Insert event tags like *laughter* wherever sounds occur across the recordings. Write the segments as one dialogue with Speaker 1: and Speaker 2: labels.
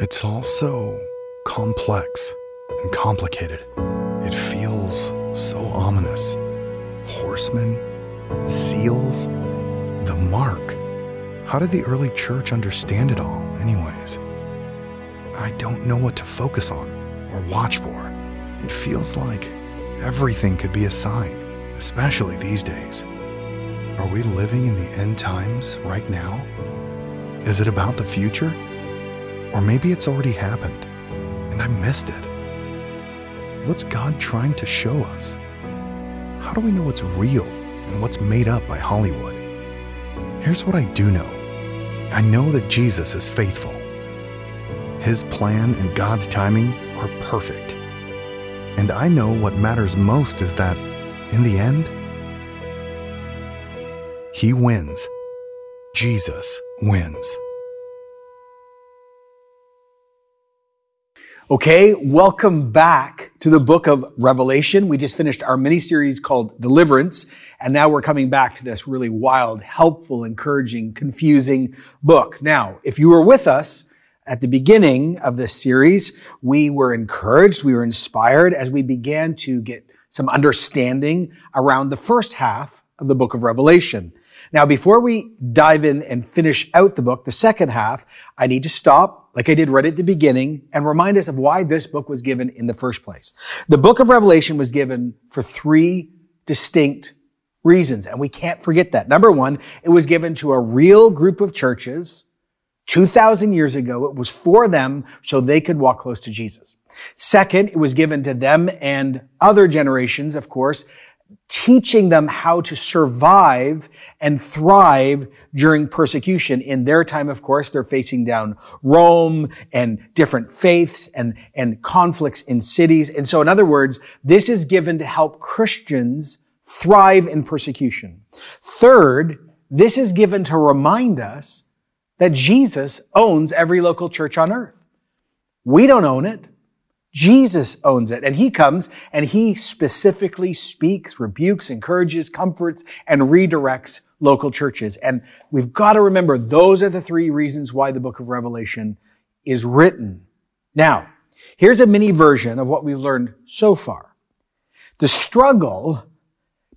Speaker 1: It's all so complex and complicated. It feels so ominous. Horsemen, seals, the mark. How did the early church understand it all, anyways? I don't know what to focus on or watch for. It feels like everything could be a sign, especially these days. Are we living in the end times right now? Is it about the future? Or maybe it's already happened and I missed it. What's God trying to show us? How do we know what's real and what's made up by Hollywood? Here's what I do know I know that Jesus is faithful. His plan and God's timing are perfect. And I know what matters most is that, in the end, He wins. Jesus wins.
Speaker 2: Okay, welcome back to the book of Revelation. We just finished our mini series called Deliverance, and now we're coming back to this really wild, helpful, encouraging, confusing book. Now, if you were with us at the beginning of this series, we were encouraged, we were inspired as we began to get some understanding around the first half of the book of Revelation. Now, before we dive in and finish out the book, the second half, I need to stop, like I did right at the beginning, and remind us of why this book was given in the first place. The book of Revelation was given for three distinct reasons, and we can't forget that. Number one, it was given to a real group of churches 2,000 years ago. It was for them so they could walk close to Jesus. Second, it was given to them and other generations, of course, teaching them how to survive and thrive during persecution. In their time, of course, they're facing down Rome and different faiths and, and conflicts in cities. And so, in other words, this is given to help Christians thrive in persecution. Third, this is given to remind us that Jesus owns every local church on earth. We don't own it. Jesus owns it. And he comes and he specifically speaks, rebukes, encourages, comforts, and redirects local churches. And we've got to remember those are the three reasons why the book of Revelation is written. Now, here's a mini version of what we've learned so far. The struggle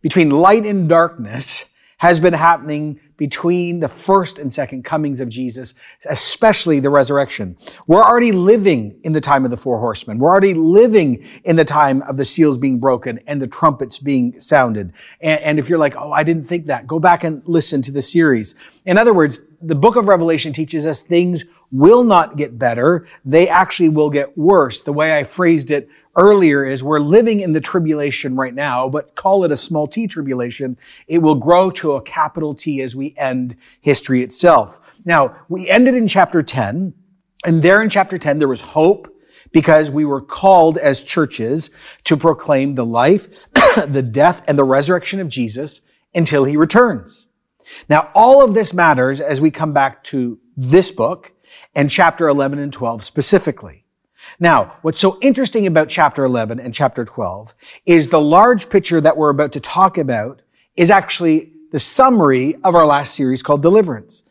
Speaker 2: between light and darkness has been happening between the first and second comings of Jesus, especially the resurrection. We're already living in the time of the four horsemen. We're already living in the time of the seals being broken and the trumpets being sounded. And, and if you're like, oh, I didn't think that, go back and listen to the series. In other words, the book of Revelation teaches us things will not get better. They actually will get worse. The way I phrased it earlier is we're living in the tribulation right now, but call it a small t tribulation. It will grow to a capital T as we end history itself. Now, we ended in chapter 10, and there in chapter 10, there was hope because we were called as churches to proclaim the life, *coughs* the death, and the resurrection of Jesus until he returns. Now, all of this matters as we come back to this book and chapter 11 and 12 specifically. Now, what's so interesting about chapter 11 and chapter 12 is the large picture that we're about to talk about is actually the summary of our last series called Deliverance.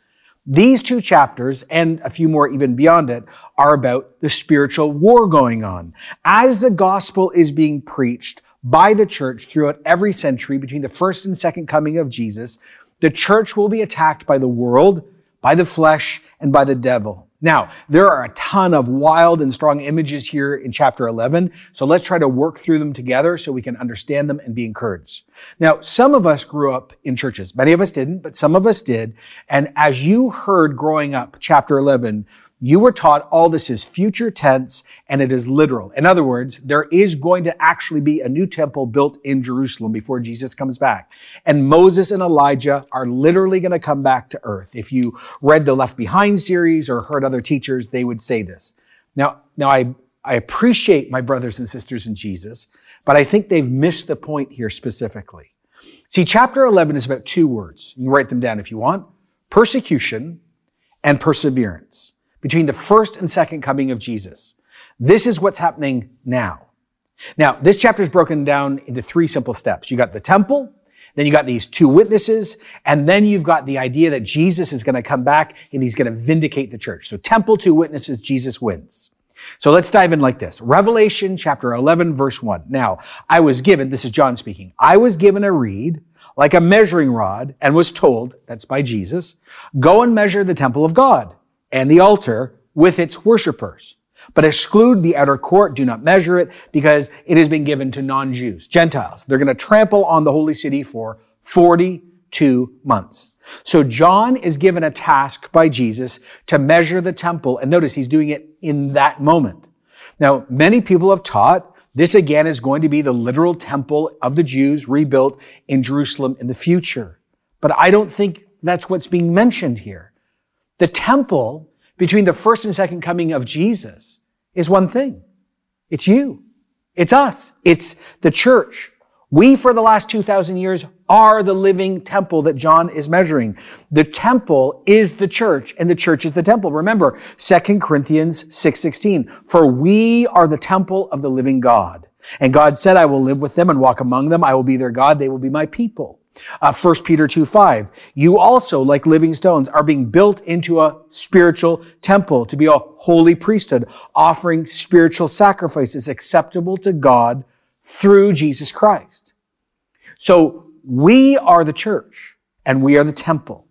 Speaker 2: These two chapters, and a few more even beyond it, are about the spiritual war going on. As the gospel is being preached by the church throughout every century between the first and second coming of Jesus, the church will be attacked by the world, by the flesh, and by the devil. Now, there are a ton of wild and strong images here in chapter 11, so let's try to work through them together so we can understand them and be encouraged. Now, some of us grew up in churches. Many of us didn't, but some of us did. And as you heard growing up, chapter 11, you were taught all this is future tense and it is literal. In other words, there is going to actually be a new temple built in Jerusalem before Jesus comes back. And Moses and Elijah are literally going to come back to earth. If you read the Left Behind series or heard other teachers, they would say this. Now, now I, I appreciate my brothers and sisters in Jesus, but I think they've missed the point here specifically. See, chapter 11 is about two words. You can write them down if you want. Persecution and perseverance between the first and second coming of Jesus. This is what's happening now. Now, this chapter is broken down into three simple steps. You got the temple, Then you got these two witnesses, and then you've got the idea that Jesus is going to come back and he's going to vindicate the church. So temple, two witnesses, Jesus wins. So let's dive in like this. Revelation chapter 11, verse 1. Now, I was given, this is John speaking, I was given a reed like a measuring rod and was told, that's by Jesus, go and measure the temple of God and the altar with its worshipers. But exclude the outer court, do not measure it, because it has been given to non-Jews, Gentiles. They're going to trample on the holy city for 42 months. So John is given a task by Jesus to measure the temple, and notice he's doing it in that moment. Now, many people have taught this again is going to be the literal temple of the Jews rebuilt in Jerusalem in the future. But I don't think that's what's being mentioned here. The temple between the first and second coming of Jesus is one thing. It's you. It's us. It's the church. We, for the last 2,000 years, are the living temple that John is measuring. The temple is the church, and the church is the temple. Remember, 2 Corinthians 6.16, for we are the temple of the living God. And God said, I will live with them and walk among them. I will be their God. They will be my people. Uh, 1 Peter 2 5. You also, like living stones, are being built into a spiritual temple to be a holy priesthood, offering spiritual sacrifices acceptable to God through Jesus Christ. So we are the church and we are the temple.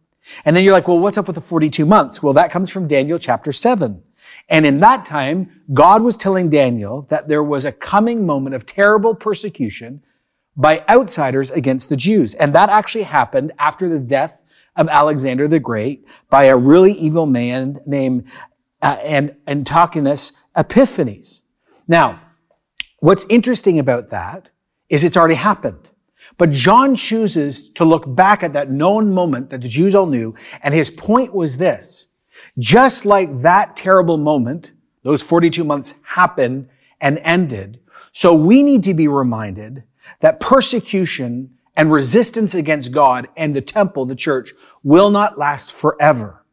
Speaker 2: And then you're like, well, what's up with the 42 months? Well, that comes from Daniel chapter 7. And in that time, God was telling Daniel that there was a coming moment of terrible persecution by outsiders against the Jews. And that actually happened after the death of Alexander the Great by a really evil man named uh, Antiochus Epiphanes. Now, what's interesting about that is it's already happened. But John chooses to look back at that known moment that the Jews all knew, and his point was this. Just like that terrible moment, those 42 months happened and ended, so we need to be reminded that persecution and resistance against God and the temple, the church, will not last forever.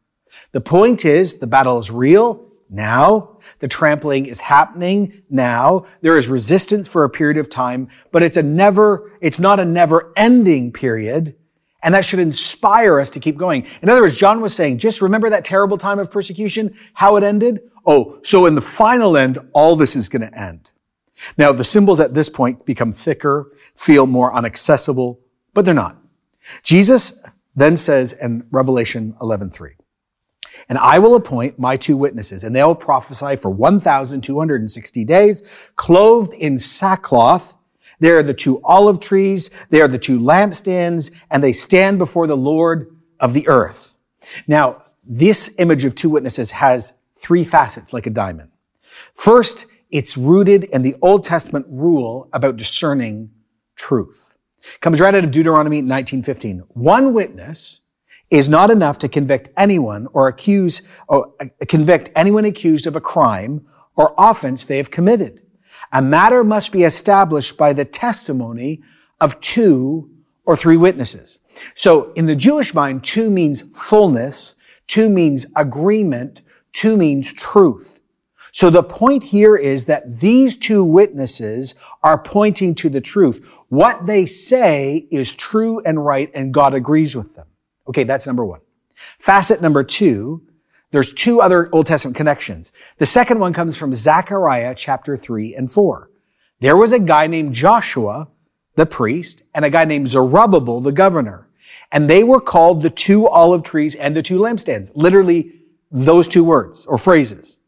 Speaker 2: The point is, the battle is real now. The trampling is happening now. There is resistance for a period of time, but it's a never, it's not a never ending period. And that should inspire us to keep going. In other words, John was saying, just remember that terrible time of persecution, how it ended? Oh, so in the final end, all this is going to end. Now, the symbols at this point become thicker, feel more inaccessible, but they're not. Jesus then says in Revelation 11:3, "And I will appoint my two witnesses, and they'll prophesy for 1,260 days, clothed in sackcloth. They are the two olive trees, they are the two lampstands, and they stand before the Lord of the earth." Now, this image of two witnesses has three facets like a diamond. First, it's rooted in the Old Testament rule about discerning truth. Comes right out of Deuteronomy 19:15. One witness is not enough to convict anyone or accuse or uh, convict anyone accused of a crime or offense they have committed. A matter must be established by the testimony of two or three witnesses. So in the Jewish mind, two means fullness, two means agreement, two means truth. So the point here is that these two witnesses are pointing to the truth. What they say is true and right, and God agrees with them. Okay, that's number one. Facet number two, there's two other Old Testament connections. The second one comes from Zechariah chapter three and four. There was a guy named Joshua, the priest, and a guy named Zerubbabel, the governor. And they were called the two olive trees and the two lampstands. Literally those two words or phrases.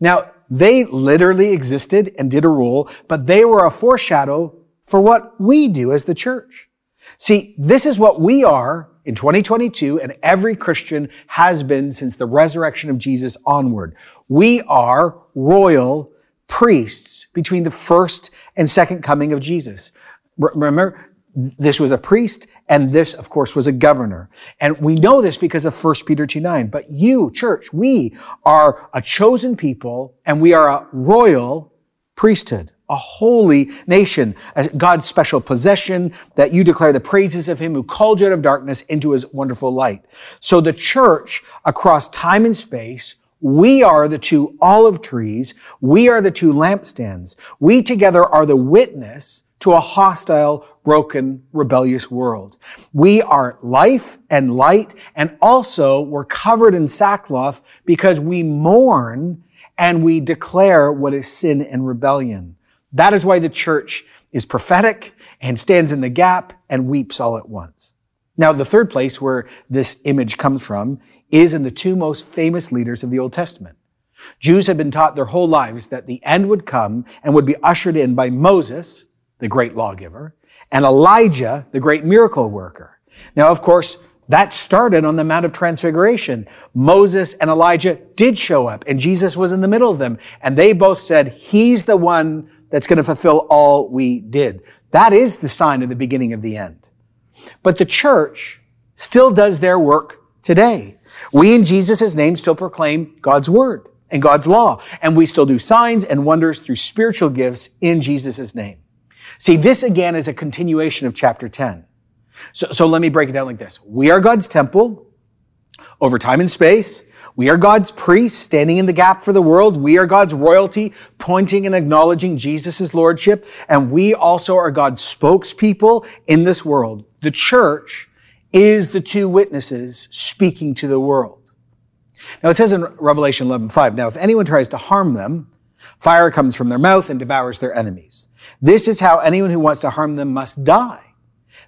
Speaker 2: Now, they literally existed and did a rule, but they were a foreshadow for what we do as the church. See, this is what we are in 2022 and every Christian has been since the resurrection of Jesus onward. We are royal priests between the first and second coming of Jesus. Remember, this was a priest, and this, of course, was a governor. And we know this because of 1 Peter 2 9. But you, church, we are a chosen people, and we are a royal priesthood, a holy nation, God's special possession, that you declare the praises of him who called you out of darkness into his wonderful light. So the church across time and space we are the two olive trees. We are the two lampstands. We together are the witness to a hostile broken, rebellious world. We are life and light, and also we're covered in sackcloth because we mourn and we declare what is sin and rebellion. That is why the church is prophetic and stands in the gap and weeps all at once. Now, the third place where this image comes from is in the two most famous leaders of the Old Testament. Jews had been taught their whole lives that the end would come and would be ushered in by Moses, the great lawgiver, and Elijah, the great miracle worker. Now, of course, that started on the Mount of Transfiguration. Moses and Elijah did show up, and Jesus was in the middle of them. And they both said, He's the one that's going to fulfill all we did. That is the sign of the beginning of the end. But the church still does their work today. We in Jesus' name still proclaim God's word and God's law, and we still do signs and wonders through spiritual gifts in Jesus' name. See, this again is a continuation of chapter 10. So, so let me break it down like this. We are God's temple over time and space. We are God's priests standing in the gap for the world. We are God's royalty pointing and acknowledging Jesus' lordship. And we also are God's spokespeople in this world. The church is the two witnesses speaking to the world. Now it says in Revelation 11:5, now if anyone tries to harm them, fire comes from their mouth and devours their enemies. This is how anyone who wants to harm them must die.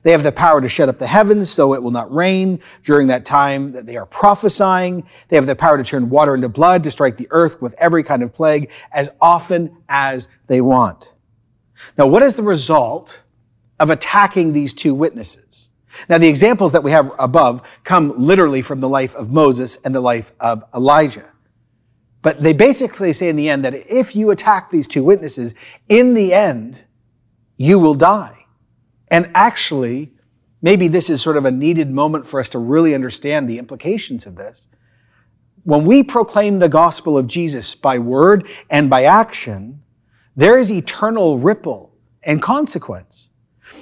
Speaker 2: They have the power to shut up the heavens so it will not rain during that time that they are prophesying. They have the power to turn water into blood, to strike the earth with every kind of plague as often as they want. Now, what is the result of attacking these two witnesses? Now, the examples that we have above come literally from the life of Moses and the life of Elijah. But they basically say in the end that if you attack these two witnesses, in the end, you will die. And actually, maybe this is sort of a needed moment for us to really understand the implications of this. When we proclaim the gospel of Jesus by word and by action, there is eternal ripple and consequence.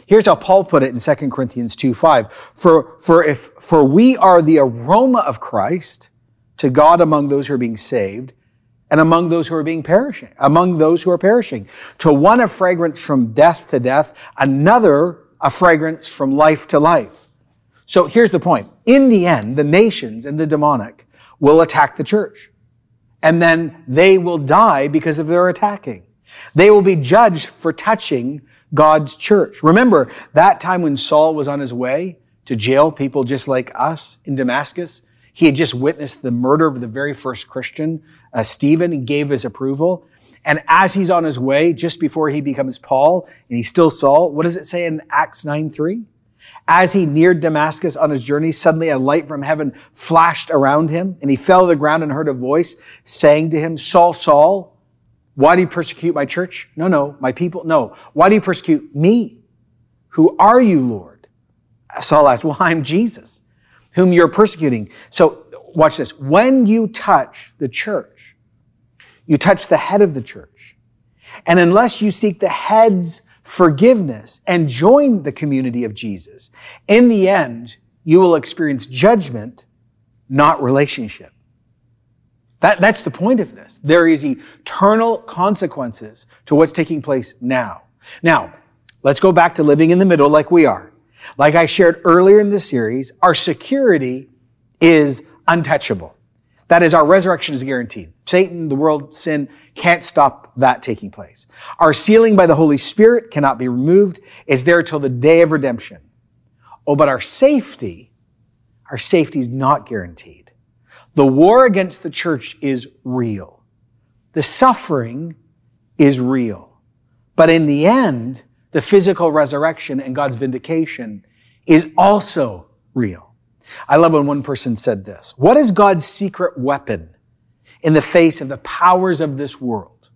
Speaker 2: Here's how Paul put it in 2 Corinthians 2 5. For, for if, for we are the aroma of Christ to God among those who are being saved and among those who are being perishing, among those who are perishing. To one a fragrance from death to death, another a fragrance from life to life. So here's the point. In the end, the nations and the demonic will attack the church. And then they will die because of their attacking. They will be judged for touching God's church. Remember that time when Saul was on his way to jail people just like us in Damascus? He had just witnessed the murder of the very first Christian, uh, Stephen, and gave his approval. And as he's on his way, just before he becomes Paul, and he's still Saul, what does it say in Acts 9 3? As he neared Damascus on his journey, suddenly a light from heaven flashed around him, and he fell to the ground and heard a voice saying to him, Saul, Saul, why do you persecute my church? No, no, my people. No. Why do you persecute me? Who are you, Lord? Saul asked, Well, I'm Jesus whom you're persecuting. So watch this. When you touch the church, you touch the head of the church. And unless you seek the head's forgiveness and join the community of Jesus, in the end, you will experience judgment, not relationship. That, that's the point of this. There is eternal consequences to what's taking place now. Now, let's go back to living in the middle like we are. Like I shared earlier in this series, our security is untouchable. That is, our resurrection is guaranteed. Satan, the world, sin can't stop that taking place. Our sealing by the Holy Spirit cannot be removed. It's there till the day of redemption. Oh, but our safety, our safety is not guaranteed. The war against the church is real. The suffering is real. But in the end, the physical resurrection and God's vindication is also real. I love when one person said this. What is God's secret weapon in the face of the powers of this world?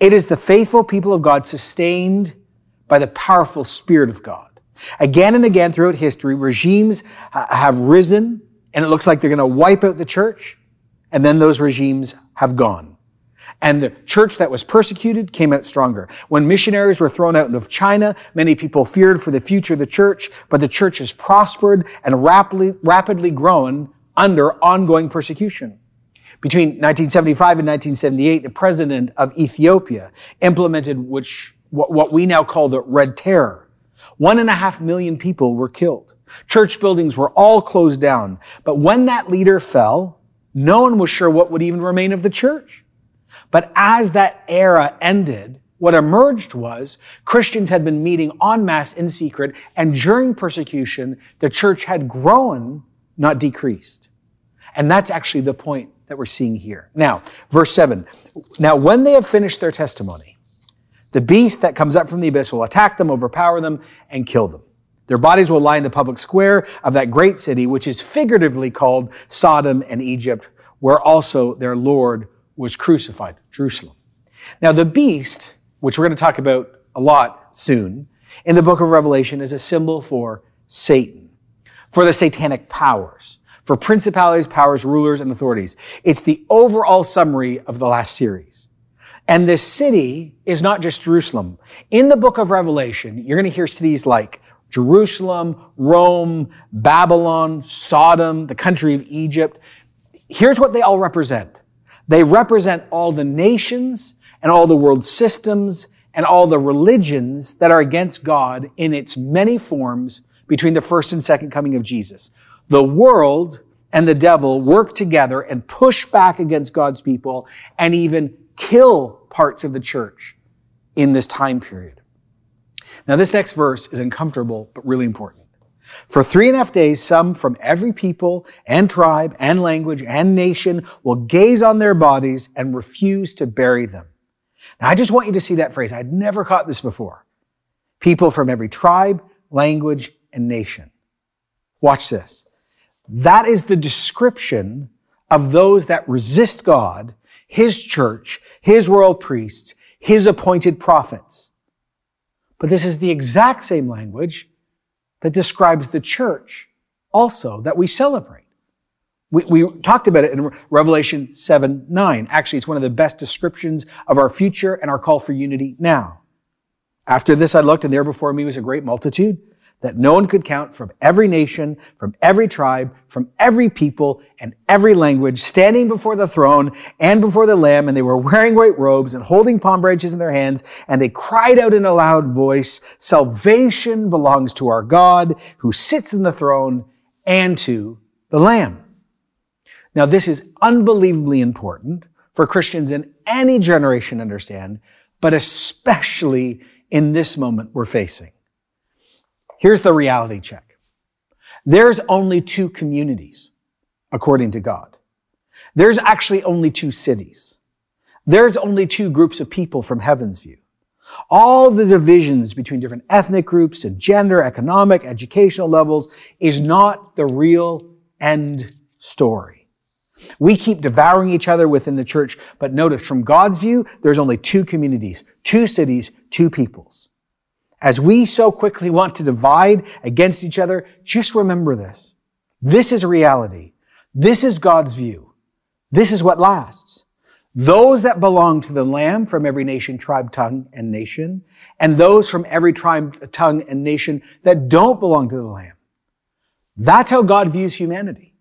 Speaker 2: It is the faithful people of God sustained by the powerful Spirit of God. Again and again throughout history, regimes have risen and it looks like they're going to wipe out the church and then those regimes have gone. And the church that was persecuted came out stronger. When missionaries were thrown out of China, many people feared for the future of the church, but the church has prospered and rapidly, rapidly grown under ongoing persecution. Between 1975 and 1978, the president of Ethiopia implemented which, what we now call the Red Terror, One and a half million people were killed. Church buildings were all closed down. But when that leader fell, no one was sure what would even remain of the church. But as that era ended, what emerged was Christians had been meeting en masse in secret, and during persecution, the church had grown, not decreased. And that's actually the point that we're seeing here. Now, verse 7. Now, when they have finished their testimony, the beast that comes up from the abyss will attack them, overpower them, and kill them. Their bodies will lie in the public square of that great city, which is figuratively called Sodom and Egypt, where also their Lord was crucified, Jerusalem. Now, the beast, which we're going to talk about a lot soon, in the book of Revelation is a symbol for Satan, for the satanic powers, for principalities, powers, rulers, and authorities. It's the overall summary of the last series. And this city is not just Jerusalem. In the book of Revelation, you're going to hear cities like Jerusalem, Rome, Babylon, Sodom, the country of Egypt. Here's what they all represent. They represent all the nations and all the world systems and all the religions that are against God in its many forms between the first and second coming of Jesus. The world and the devil work together and push back against God's people and even kill parts of the church in this time period. Now, this next verse is uncomfortable, but really important. For three and a half days, some from every people and tribe and language and nation will gaze on their bodies and refuse to bury them. Now, I just want you to see that phrase. I'd never caught this before. People from every tribe, language, and nation. Watch this. That is the description of those that resist God, His church, His royal priests, His appointed prophets. But this is the exact same language that describes the church also that we celebrate. We, we, talked about it in Revelation 7 9. Actually, it's one of the best descriptions of our future and our call for unity now. After this, I looked, and there before me was a great multitude that no one could count from every nation, from every tribe, from every people, and every language, standing before the throne and before the Lamb, and they were wearing white robes and holding palm branches in their hands, and they cried out in a loud voice, Salvation belongs to our God who sits in the throne and to the Lamb. Now, this is unbelievably important for Christians in any generation to understand, but especially in this moment we're facing. Here's the reality check. There's only two communities, according to God. There's actually only two cities. There's only two groups of people from heaven's view. All the divisions between different ethnic groups and gender, economic, educational levels is not the real end story. We keep devouring each other within the church, but notice from God's view, there's only two communities, two cities, two peoples. As we so quickly want to divide against each other, just remember this. This is reality. This is God's view. This is what lasts. Those that belong to the Lamb from every nation, tribe, tongue, and nation, and those from every tribe, tongue, and nation that don't belong to the Lamb. That's how God views humanity.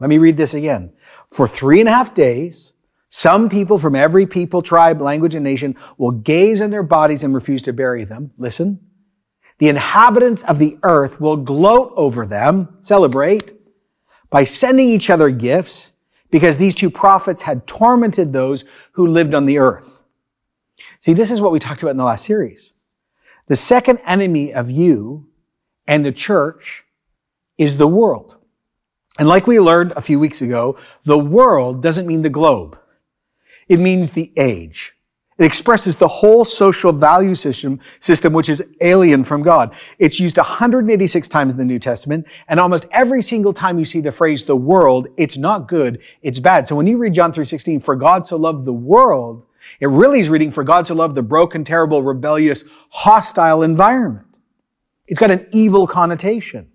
Speaker 2: Let me read this again. For three and a half days, some people from every people, tribe, language, and nation will gaze on their bodies and refuse to bury them. Listen. The inhabitants of the earth will gloat over them, celebrate, by sending each other gifts because these two prophets had tormented those who lived on the earth. See, this is what we talked about in the last series. The second enemy of you and the church is the world. And like we learned a few weeks ago, the world doesn't mean the globe. It means the age. It expresses the whole social value system, system which is alien from God. It's used 186 times in the New Testament, and almost every single time you see the phrase the world, it's not good, it's bad. So when you read John 3:16, for God so loved the world, it really is reading for God so loved the broken, terrible, rebellious, hostile environment. It's got an evil connotation.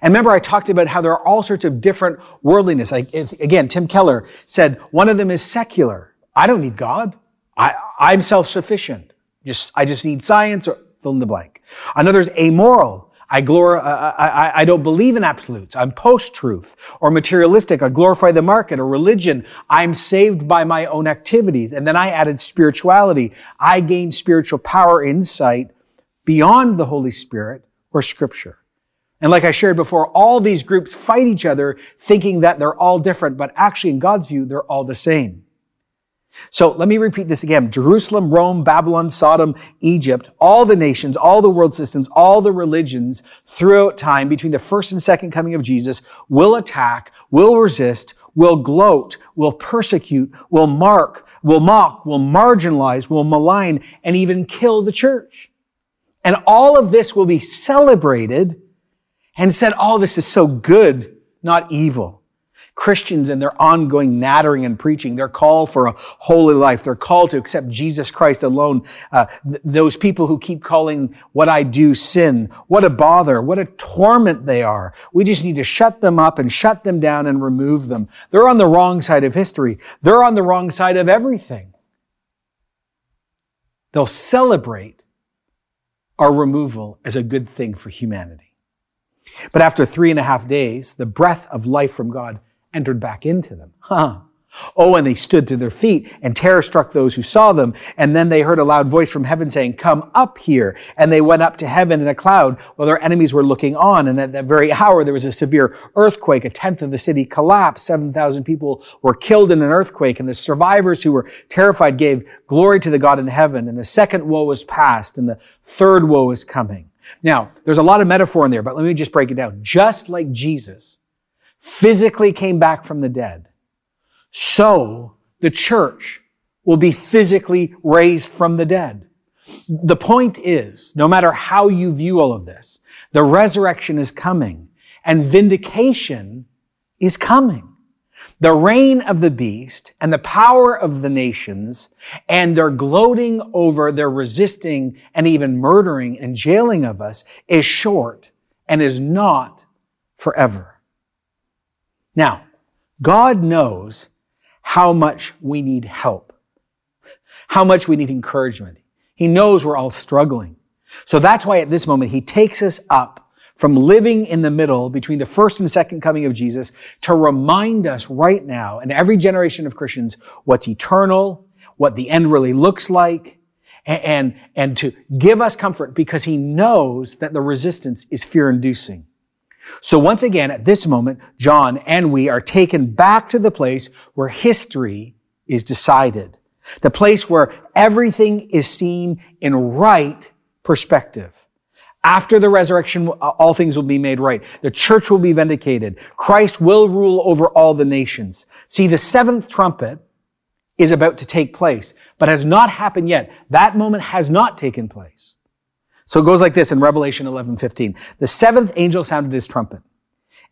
Speaker 2: And remember, I talked about how there are all sorts of different worldliness. Again, Tim Keller said one of them is secular. I don't need God. I, I'm self-sufficient. Just, I just need science or fill in the blank. Another's amoral. I, glor- I, I, I don't believe in absolutes. I'm post-truth or materialistic. I glorify the market or religion. I'm saved by my own activities. And then I added spirituality. I gained spiritual power, insight beyond the Holy Spirit or Scripture. And like I shared before, all these groups fight each other thinking that they're all different, but actually in God's view, they're all the same. So let me repeat this again. Jerusalem, Rome, Babylon, Sodom, Egypt, all the nations, all the world systems, all the religions throughout time between the first and second coming of Jesus will attack, will resist, will gloat, will persecute, will mark, will mock, will marginalize, will malign, and even kill the church. And all of this will be celebrated and said, Oh, this is so good, not evil. Christians and their ongoing nattering and preaching, their call for a holy life, their call to accept Jesus Christ alone, uh, th- those people who keep calling what I do sin, what a bother, what a torment they are. We just need to shut them up and shut them down and remove them. They're on the wrong side of history. They're on the wrong side of everything. They'll celebrate our removal as a good thing for humanity. But after three and a half days, the breath of life from God entered back into them. Huh. Oh, and they stood to their feet, and terror struck those who saw them. And then they heard a loud voice from heaven saying, Come up here. And they went up to heaven in a cloud while their enemies were looking on. And at that very hour, there was a severe earthquake. A tenth of the city collapsed. 7,000 people were killed in an earthquake. And the survivors who were terrified gave glory to the God in heaven. And the second woe was past, and the third woe is coming. Now, there's a lot of metaphor in there, but let me just break it down. Just like Jesus physically came back from the dead, so the church will be physically raised from the dead. The point is, no matter how you view all of this, the resurrection is coming and vindication is coming the reign of the beast and the power of the nations and their gloating over their resisting and even murdering and jailing of us is short and is not forever. Now, God knows how much we need help, how much we need encouragement. He knows we're all struggling. So that's why at this moment, He takes us up from living in the middle between the first and second coming of Jesus to remind us right now and every generation of Christians what's eternal, what the end really looks like, and, and, and to give us comfort because he knows that the resistance is fear inducing. So once again, at this moment, John and we are taken back to the place where history is decided. The place where everything is seen in right perspective. After the resurrection, uh, all things will be made right. The church will be vindicated. Christ will rule over all the nations. See, the seventh trumpet is about to take place, but has not happened yet. That moment has not taken place. So it goes like this in Revelation 11, 15. The seventh angel sounded his trumpet.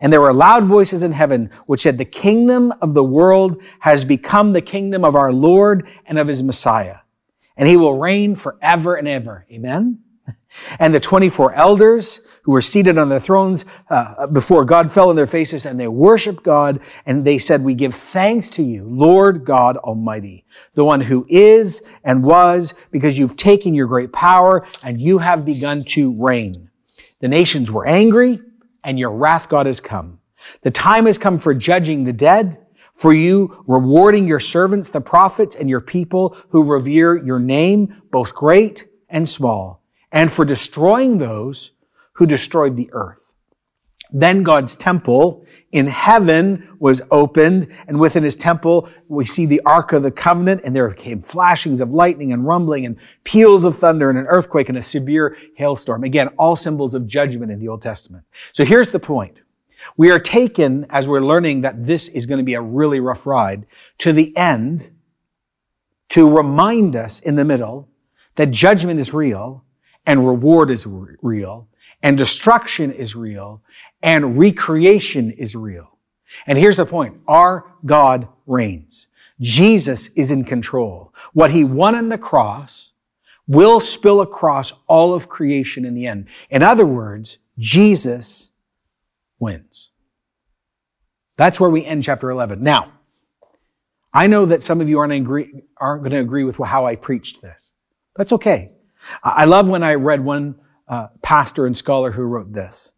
Speaker 2: And there were loud voices in heaven which said, the kingdom of the world has become the kingdom of our Lord and of his Messiah. And he will reign forever and ever. Amen. *laughs* And the 24 elders who were seated on their thrones uh, before God fell on their faces and they worshiped God and they said, we give thanks to you, Lord God Almighty, the one who is and was because you've taken your great power and you have begun to reign. The nations were angry and your wrath, God, has come. The time has come for judging the dead, for you rewarding your servants, the prophets and your people who revere your name, both great and small and for destroying those who destroyed the earth. Then God's temple in heaven was opened, and within his temple we see the Ark of the Covenant, and there came flashings of lightning and rumbling and peals of thunder and an earthquake and a severe hailstorm. Again, all symbols of judgment in the Old Testament. So here's the point. We are taken, as we're learning that this is going to be a really rough ride, to the end to remind us in the middle that judgment is real and reward is real and destruction is real and recreation is real. And here's the point. Our God reigns. Jesus is in control. What he won on the cross will spill across all of creation in the end. In other words, Jesus wins. That's where we end chapter 11. Now, I know that some of you aren't, aren't going to agree with how I preached this. That's okay. I love when I read one uh, pastor and scholar who wrote this.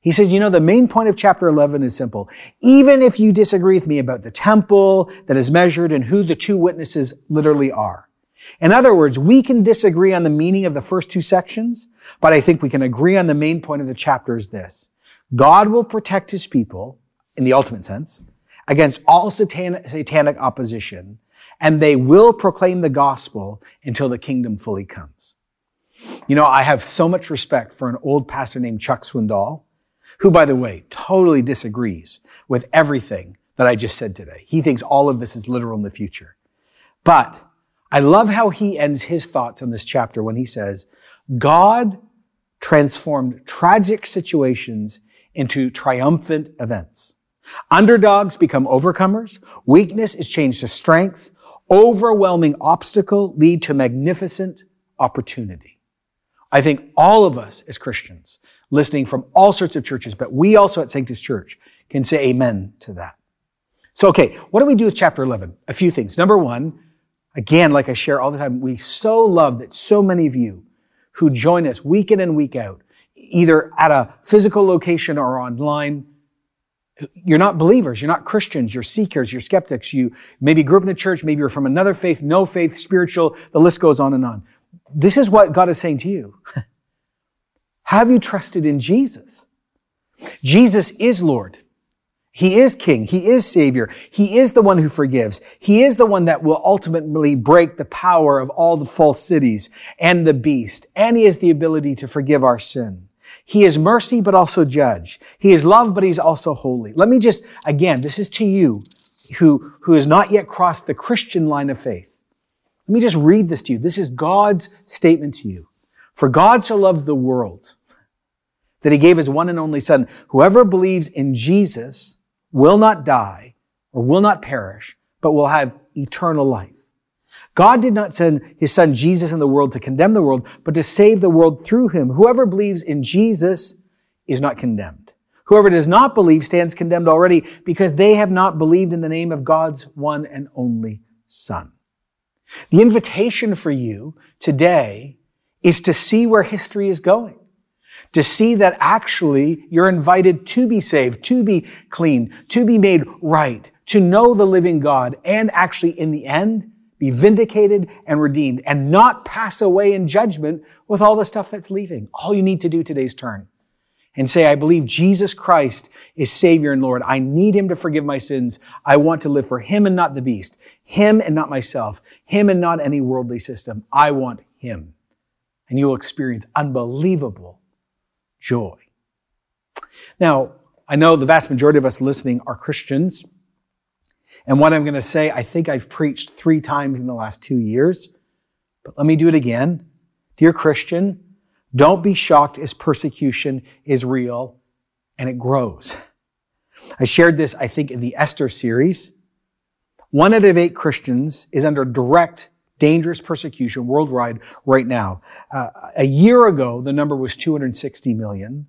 Speaker 2: He says, you know, the main point of chapter 11 is simple. Even if you disagree with me about the temple that is measured and who the two witnesses literally are, In other words, we can disagree on the meaning of the first two sections, but I think we can agree on the main point of the chapter is this. God will protect his people, in the ultimate sense, against all satanic opposition, and they will proclaim the gospel until the kingdom fully comes. You know, I have so much respect for an old pastor named Chuck Swindoll, who, by the way, totally disagrees with everything that I just said today. He thinks all of this is literal in the future. But I love how he ends his thoughts on this chapter when he says, God transformed tragic situations into triumphant events. Underdogs become overcomers. Weakness is changed to strength. Overwhelming obstacle lead to magnificent opportunity. I think all of us as Christians, listening from all sorts of churches, but we also at Sanctus Church can say amen to that. So, okay, what do we do with chapter 11? A few things. Number one, again, like I share all the time, we so love that so many of you who join us week in and week out, either at a physical location or online, you're not believers, you're not Christians, you're seekers, you're skeptics, you maybe grew up in the church, maybe you're from another faith, no faith, spiritual, the list goes on and on. This is what God is saying to you. *laughs* Have you trusted in Jesus? Jesus is Lord. He is King. He is Savior. He is the one who forgives. He is the one that will ultimately break the power of all the false cities and the beast. And He has the ability to forgive our sin. He is mercy, but also judge. He is love, but He's also holy. Let me just, again, this is to you who, who has not yet crossed the Christian line of faith. Let me just read this to you. This is God's statement to you. For God so loved the world that He gave His one and only Son. Whoever believes in Jesus will not die or will not perish, but will have eternal life. God did not send his son Jesus in the world to condemn the world, but to save the world through him. Whoever believes in Jesus is not condemned. Whoever does not believe stands condemned already because they have not believed in the name of God's one and only son. The invitation for you today is to see where history is going to see that actually you're invited to be saved, to be clean, to be made right, to know the living God, and actually in the end, be vindicated and redeemed and not pass away in judgment with all the stuff that's leaving. All you need to do today's turn and say, I believe Jesus Christ is Savior and Lord. I need Him to forgive my sins. I want to live for Him and not the beast. Him and not myself. Him and not any worldly system. I want Him. And you will experience unbelievable joy. Now, I know the vast majority of us listening are Christians. And what I'm going to say, I think I've preached three times in the last two years, but let me do it again. Dear Christian, don't be shocked as persecution is real and it grows. I shared this, I think, in the Esther series. One out of eight Christians is under direct dangerous persecution worldwide right now. Uh, a year ago, the number was 260 million.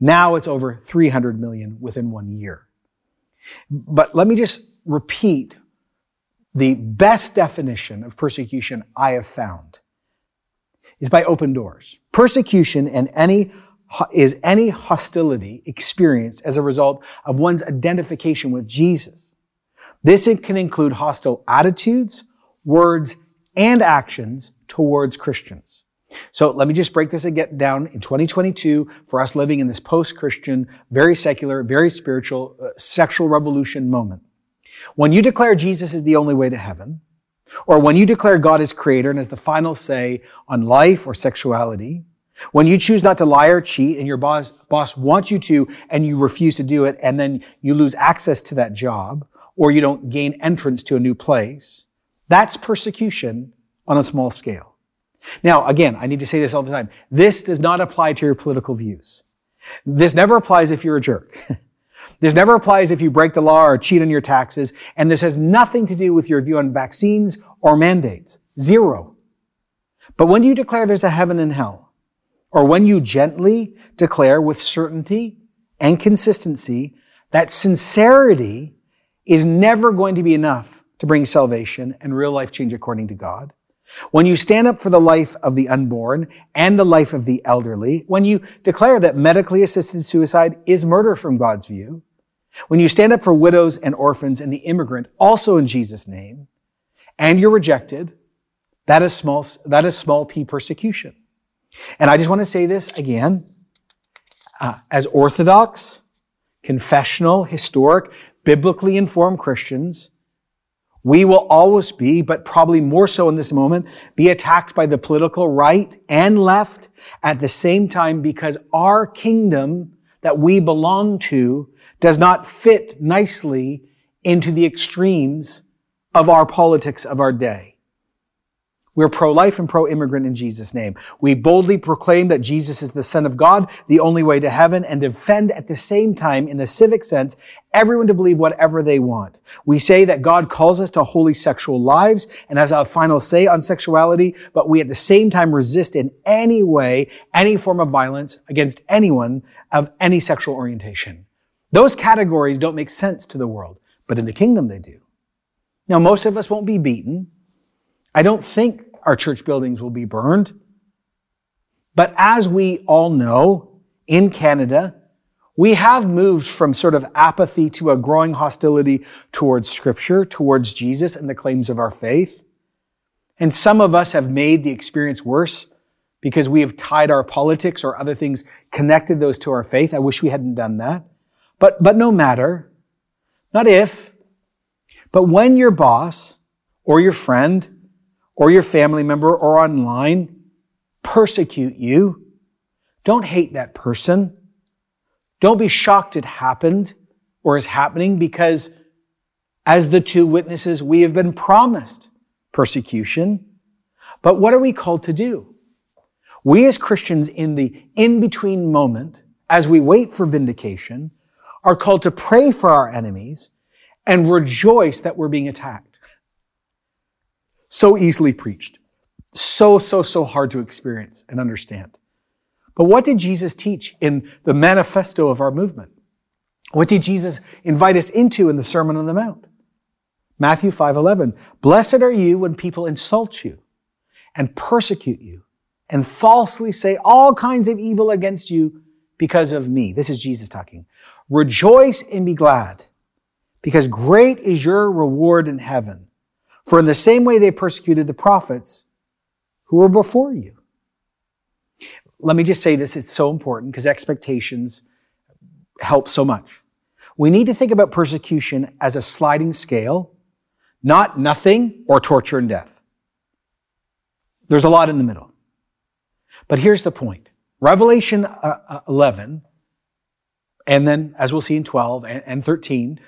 Speaker 2: Now it's over 300 million within one year. But let me just repeat the best definition of persecution I have found is by open doors. Persecution and any is any hostility experienced as a result of one's identification with Jesus. This can include hostile attitudes, words, and actions towards Christians. So let me just break this again down in 2022 for us living in this post-Christian, very secular, very spiritual, uh, sexual revolution moment. When you declare Jesus is the only way to heaven, or when you declare God as creator and as the final say on life or sexuality, when you choose not to lie or cheat and your boss, boss wants you to and you refuse to do it and then you lose access to that job or you don't gain entrance to a new place, that's persecution on a small scale. Now, again, I need to say this all the time. This does not apply to your political views. This never applies if you're a jerk. *laughs* this never applies if you break the law or cheat on your taxes. And this has nothing to do with your view on vaccines or mandates. Zero. But when you declare there's a heaven and hell, or when you gently declare with certainty and consistency that sincerity is never going to be enough to bring salvation and real life change according to God. When you stand up for the life of the unborn and the life of the elderly, when you declare that medically assisted suicide is murder from God's view, when you stand up for widows and orphans and the immigrant, also in Jesus' name, and you're rejected, That is small, that is small p persecution. And I just want to say this again. Uh, as Orthodox, confessional, historic, biblically informed Christians, we will always be, but probably more so in this moment, be attacked by the political right and left at the same time because our kingdom that we belong to does not fit nicely into the extremes of our politics of our day. We're pro-life and pro-immigrant in Jesus' name. We boldly proclaim that Jesus is the Son of God, the only way to heaven, and defend at the same time, in the civic sense, everyone to believe whatever they want. We say that God calls us to holy sexual lives and has a final say on sexuality, but we at the same time resist in any way any form of violence against anyone of any sexual orientation. Those categories don't make sense to the world, but in the kingdom they do. Now, most of us won't be beaten. I don't think our church buildings will be burned. But as we all know, in Canada, we have moved from sort of apathy to a growing hostility towards Scripture, towards Jesus and the claims of our faith. And some of us have made the experience worse because we have tied our politics or other things, connected those to our faith. I wish we hadn't done that. But, but no matter, not if, but when your boss or your friend or your family member or online persecute you, don't hate that person. Don't be shocked it happened or is happening because as the two witnesses, we have been promised persecution. But what are we called to do? We as Christians in the in-between moment, as we wait for vindication, are called to pray for our enemies and rejoice that we're being attacked. So easily preached. So, so, so hard to experience and understand. But what did Jesus teach in the manifesto of our movement? What did Jesus invite us into in the Sermon on the Mount? Matthew 5:11. Blessed are you when people insult you and persecute you and falsely say all kinds of evil against you because of me. This is Jesus talking. Rejoice and be glad because great is your reward in heaven. For in the same way they persecuted the prophets who were before you. Let me just say this, it's so important because expectations help so much. We need to think about persecution as a sliding scale, not nothing or torture and death. There's a lot in the middle. But here's the point. Revelation uh, uh, 11, and then as we'll see in 12 and 13,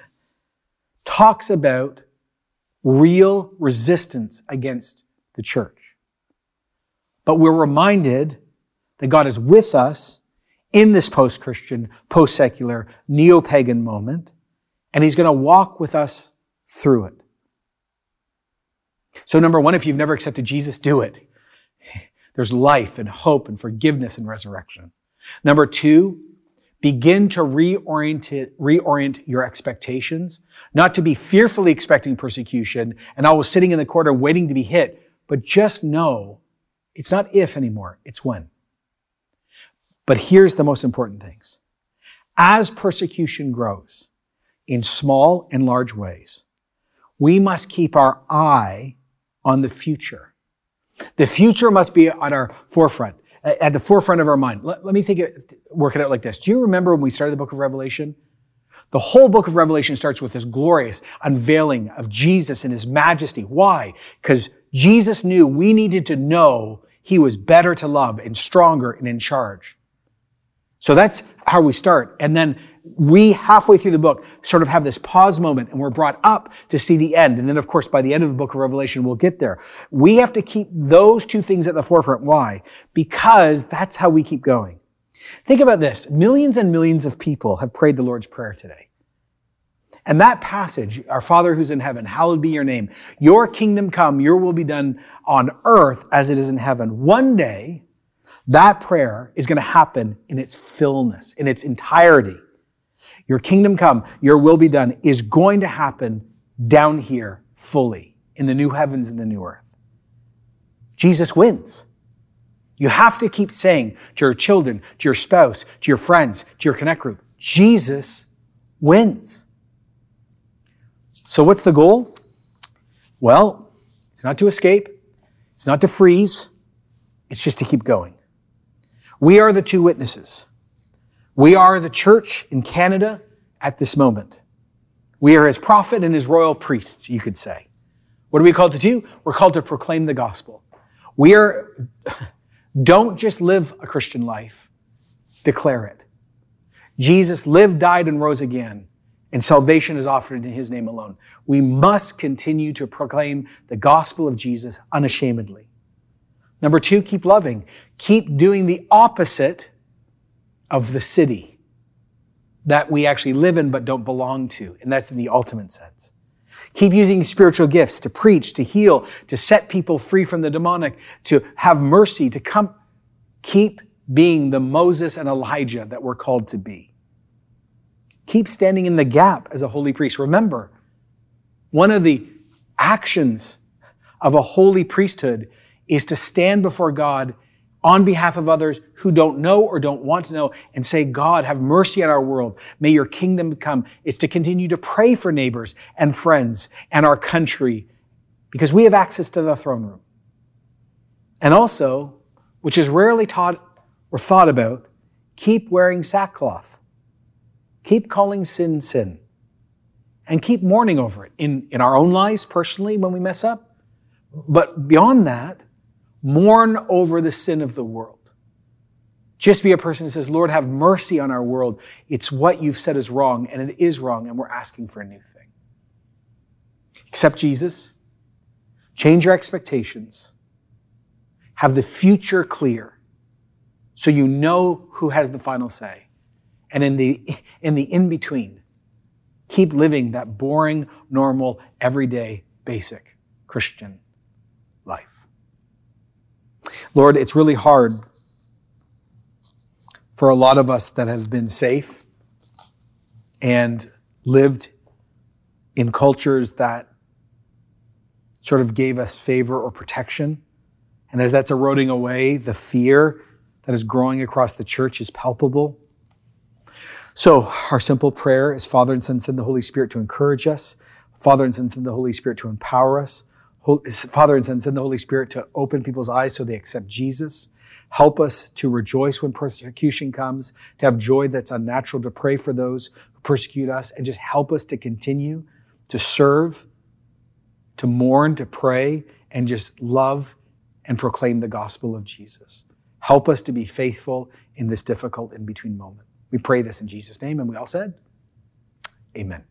Speaker 2: talks about real resistance against the church. But we're reminded that God is with us in this post-Christian, post-secular, neo-pagan moment, and he's going to walk with us through it. So number one, if you've never accepted Jesus, do it. There's life and hope and forgiveness and resurrection. Number two, begin to reorient, reorient your expectations, not to be fearfully expecting persecution and always sitting in the corner waiting to be hit, but just know it's not if anymore, it's when. But here's the most important things. As persecution grows in small and large ways, we must keep our eye on the future. The future must be at our forefront at the forefront of our mind. Let, let me think, it, work it out like this. Do you remember when we started the book of Revelation? The whole book of Revelation starts with this glorious unveiling of Jesus and his majesty. Why? Because Jesus knew we needed to know he was better to love and stronger and in charge. So that's how we start. And then we halfway through the book sort of have this pause moment and we're brought up to see the end. And then of course by the end of the book of Revelation, we'll get there. We have to keep those two things at the forefront. Why? Because that's how we keep going. Think about this. Millions and millions of people have prayed the Lord's Prayer today. And that passage, our Father who's in heaven, hallowed be your name. Your kingdom come, your will be done on earth as it is in heaven. One day, that prayer is going to happen in its fullness, in its entirety. Your kingdom come, your will be done is going to happen down here fully in the new heavens and the new earth. Jesus wins. You have to keep saying to your children, to your spouse, to your friends, to your connect group, Jesus wins. So what's the goal? Well, it's not to escape. It's not to freeze, it's just to keep going. We are the two witnesses. We are the church in Canada at this moment. We are his prophet and his royal priests, you could say. What are we called to do? We're called to proclaim the gospel. We are, *laughs* don't just live a Christian life, declare it. Jesus lived, died, and rose again, and salvation is offered in his name alone. We must continue to proclaim the gospel of Jesus unashamedly. Number two, keep loving. Keep doing the opposite of the city that we actually live in but don't belong to. And that's in the ultimate sense. Keep using spiritual gifts to preach, to heal, to set people free from the demonic, to have mercy, to come. Keep being the Moses and Elijah that we're called to be. Keep standing in the gap as a holy priest. Remember, one of the actions of a holy priesthood is to stand before God on behalf of others who don't know or don't want to know and say, God, have mercy on our world. May your kingdom come. It's to continue to pray for neighbors and friends and our country because we have access to the throne room. And also, which is rarely taught or thought about, keep wearing sackcloth. Keep calling sin sin. And keep mourning over it in, in our own lives personally when we mess up. But beyond that, Mourn over the sin of the world. Just be a person who says, Lord, have mercy on our world. It's what you've said is wrong, and it is wrong, and we're asking for a new thing. Accept Jesus. Change your expectations. Have the future clear so you know who has the final say. And in the, in the in between, keep living that boring, normal, everyday, basic Christian. Lord, it's really hard for a lot of us that have been safe and lived in cultures that sort of gave us favor or protection. And as that's eroding away, the fear that is growing across the church is palpable. So, our simple prayer is Father and Son, send the Holy Spirit to encourage us. Father and Son, send the Holy Spirit to empower us. Father and Son, send the Holy Spirit to open people's eyes so they accept Jesus. Help us to rejoice when persecution comes, to have joy that's unnatural, to pray for those who persecute us, and just help us to continue to serve, to mourn, to pray, and just love and proclaim the gospel of Jesus. Help us to be faithful in this difficult in between moment. We pray this in Jesus' name, and we all said, Amen.